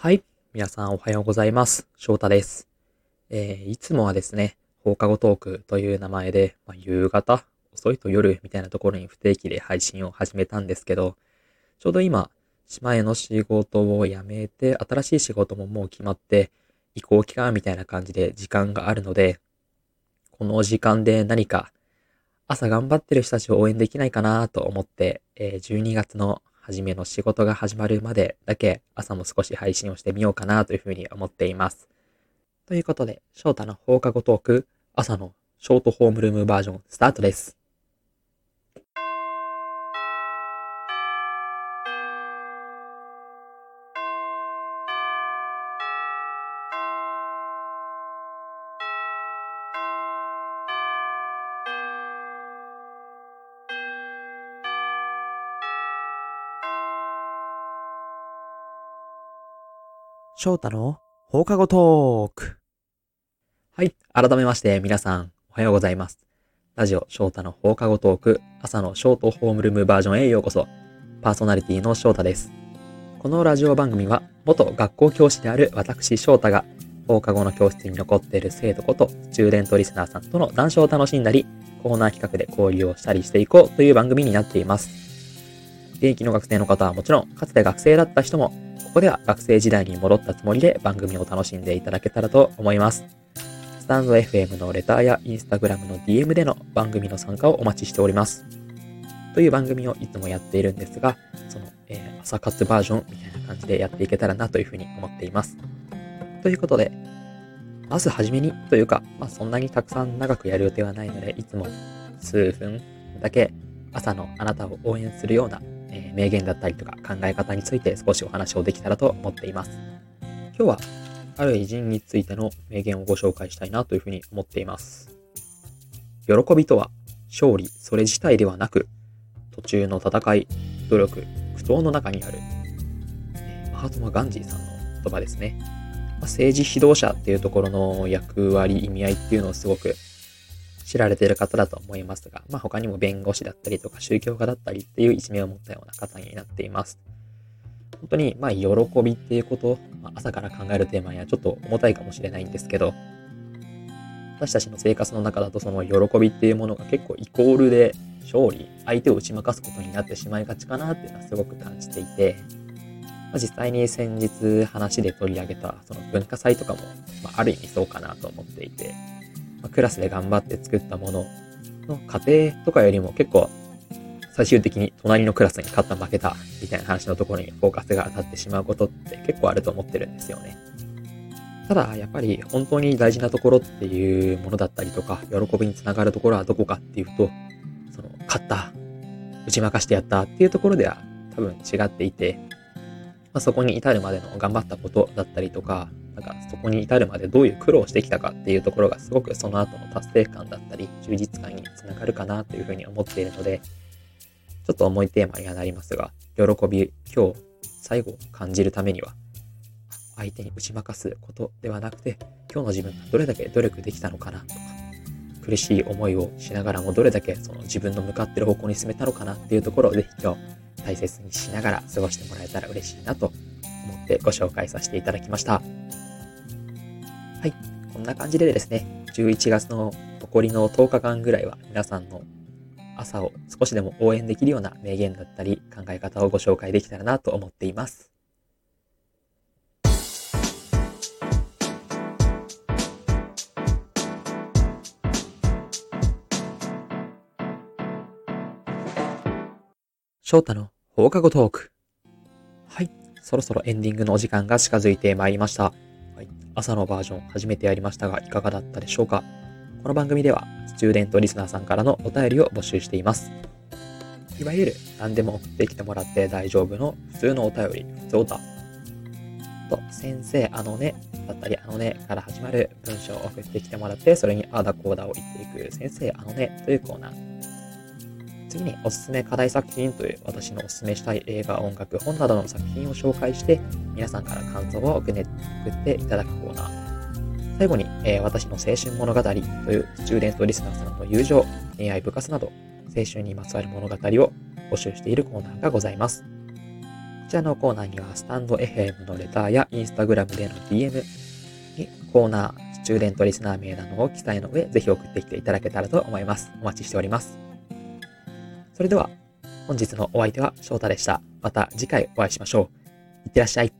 はい。皆さんおはようございます。翔太です。えーいつもはですね、放課後トークという名前で、まあ、夕方、遅いと夜みたいなところに不定期で配信を始めたんですけど、ちょうど今、前の仕事を辞めて、新しい仕事ももう決まって、移行期間みたいな感じで時間があるので、この時間で何か朝頑張ってる人たちを応援できないかなと思って、えー12月の初めの仕事が始まるまでだけ朝も少し配信をしてみようかなというふうに思っています。ということで、翔太の放課後トーク、朝のショートホームルームバージョンスタートです。翔太の放課後トーク。はい。改めまして、皆さん、おはようございます。ラジオ翔太の放課後トーク、朝のショートホームルームバージョンへようこそ。パーソナリティの翔太です。このラジオ番組は、元学校教師である私翔太が、放課後の教室に残っている生徒こと、スチューデントリスナーさんとの談笑を楽しんだり、コーナー企画で交流をしたりしていこうという番組になっています。現役の学生の方はもちろん、かつて学生だった人も、ここでは学生時代に戻ったつもりで番組を楽しんでいただけたらと思います。スタンド FM のレターやインスタグラムの DM での番組の参加をお待ちしております。という番組をいつもやっているんですが、その、えー朝活バージョンみたいな感じでやっていけたらなというふうに思っています。ということで、まずはじめにというか、まあそんなにたくさん長くやる予定はないので、いつも数分だけ朝のあなたを応援するような名言だったりとか考え方について少しお話をできたらと思っています。今日はある偉人についての名言をご紹介したいなというふうに思っています。喜びとは勝利それ自体ではなく途中の戦い、努力、苦闘の中にある、マハトマ・ガンジーさんの言葉ですね。ま政治指導者っていうところの役割、意味合いっていうのをすごく知られている方だと思いますが、まあ他にも弁護士だったりとか宗教家だったりっていう一面を持ったような方になっています。本当に、まあ喜びっていうこと、まあ朝から考えるテーマにはちょっと重たいかもしれないんですけど、私たちの生活の中だとその喜びっていうものが結構イコールで勝利、相手を打ち負かすことになってしまいがちかなっていうのはすごく感じていて、まあ、実際に先日話で取り上げたその文化祭とかも、まあ、ある意味そうかなと思っていて、まクラスで頑張って作ったものの過程とかよりも結構最終的に隣のクラスに勝った負けたみたいな話のところにフォーカスが当たってしまうことって結構あると思ってるんですよね。ただやっぱり本当に大事なところっていうものだったりとか喜びにつながるところはどこかっていうとその勝った打ち負かしてやったっていうところでは多分違っていて、まあ、そこに至るまでの頑張ったことだったりとかなんかそこに至るまでどういう苦労をしてきたかっていうところがすごくその後の達成感だったり充実感につながるかなというふうに思っているのでちょっと重いテーマにはなりますが喜び今日最後を感じるためには相手に打ち負かすことではなくて今日の自分がどれだけ努力できたのかなとか苦しい思いをしながらもどれだけその自分の向かってる方向に進めたのかなっていうところをぜひ今日大切にしながら過ごしてもらえたら嬉しいなと思ってご紹介させていただきました。はい。こんな感じでですね、11月の残りの10日間ぐらいは皆さんの朝を少しでも応援できるような名言だったり考え方をご紹介できたらなと思っています。翔太の放課後トーク。はい。そろそろエンディングのお時間が近づいてまいりました。朝のバージョン初めてやりましたが、いかがだったでしょうか？この番組では、スチューデントリスナーさんからのお便りを募集しています。いわゆる何でも送ってきてもらって大丈夫の普通のお便り、普通おた。と、先生、あのね、だったり、あのね、から始まる文章を送ってきてもらって、それにあだこーだを言っていく、先生、あのね、というコーナー。次におすすめ課題作品という私のおすすめしたい映画、音楽、本などの作品を紹介して、皆さんから感想を送っていただくコーナー。最後に、えー、私の青春物語というスチューデントリスナーさんの友情、恋愛部活など、青春にまつわる物語を募集しているコーナーがございます。こちらのコーナーには、スタンド FM のレターや Instagram での DM にコーナー、スチューデントリスナー名などを記載の上、ぜひ送ってきていただけたらと思います。お待ちしております。それでは、本日のお相手は翔太でした。また次回お会いしましょう。いってらっしゃい。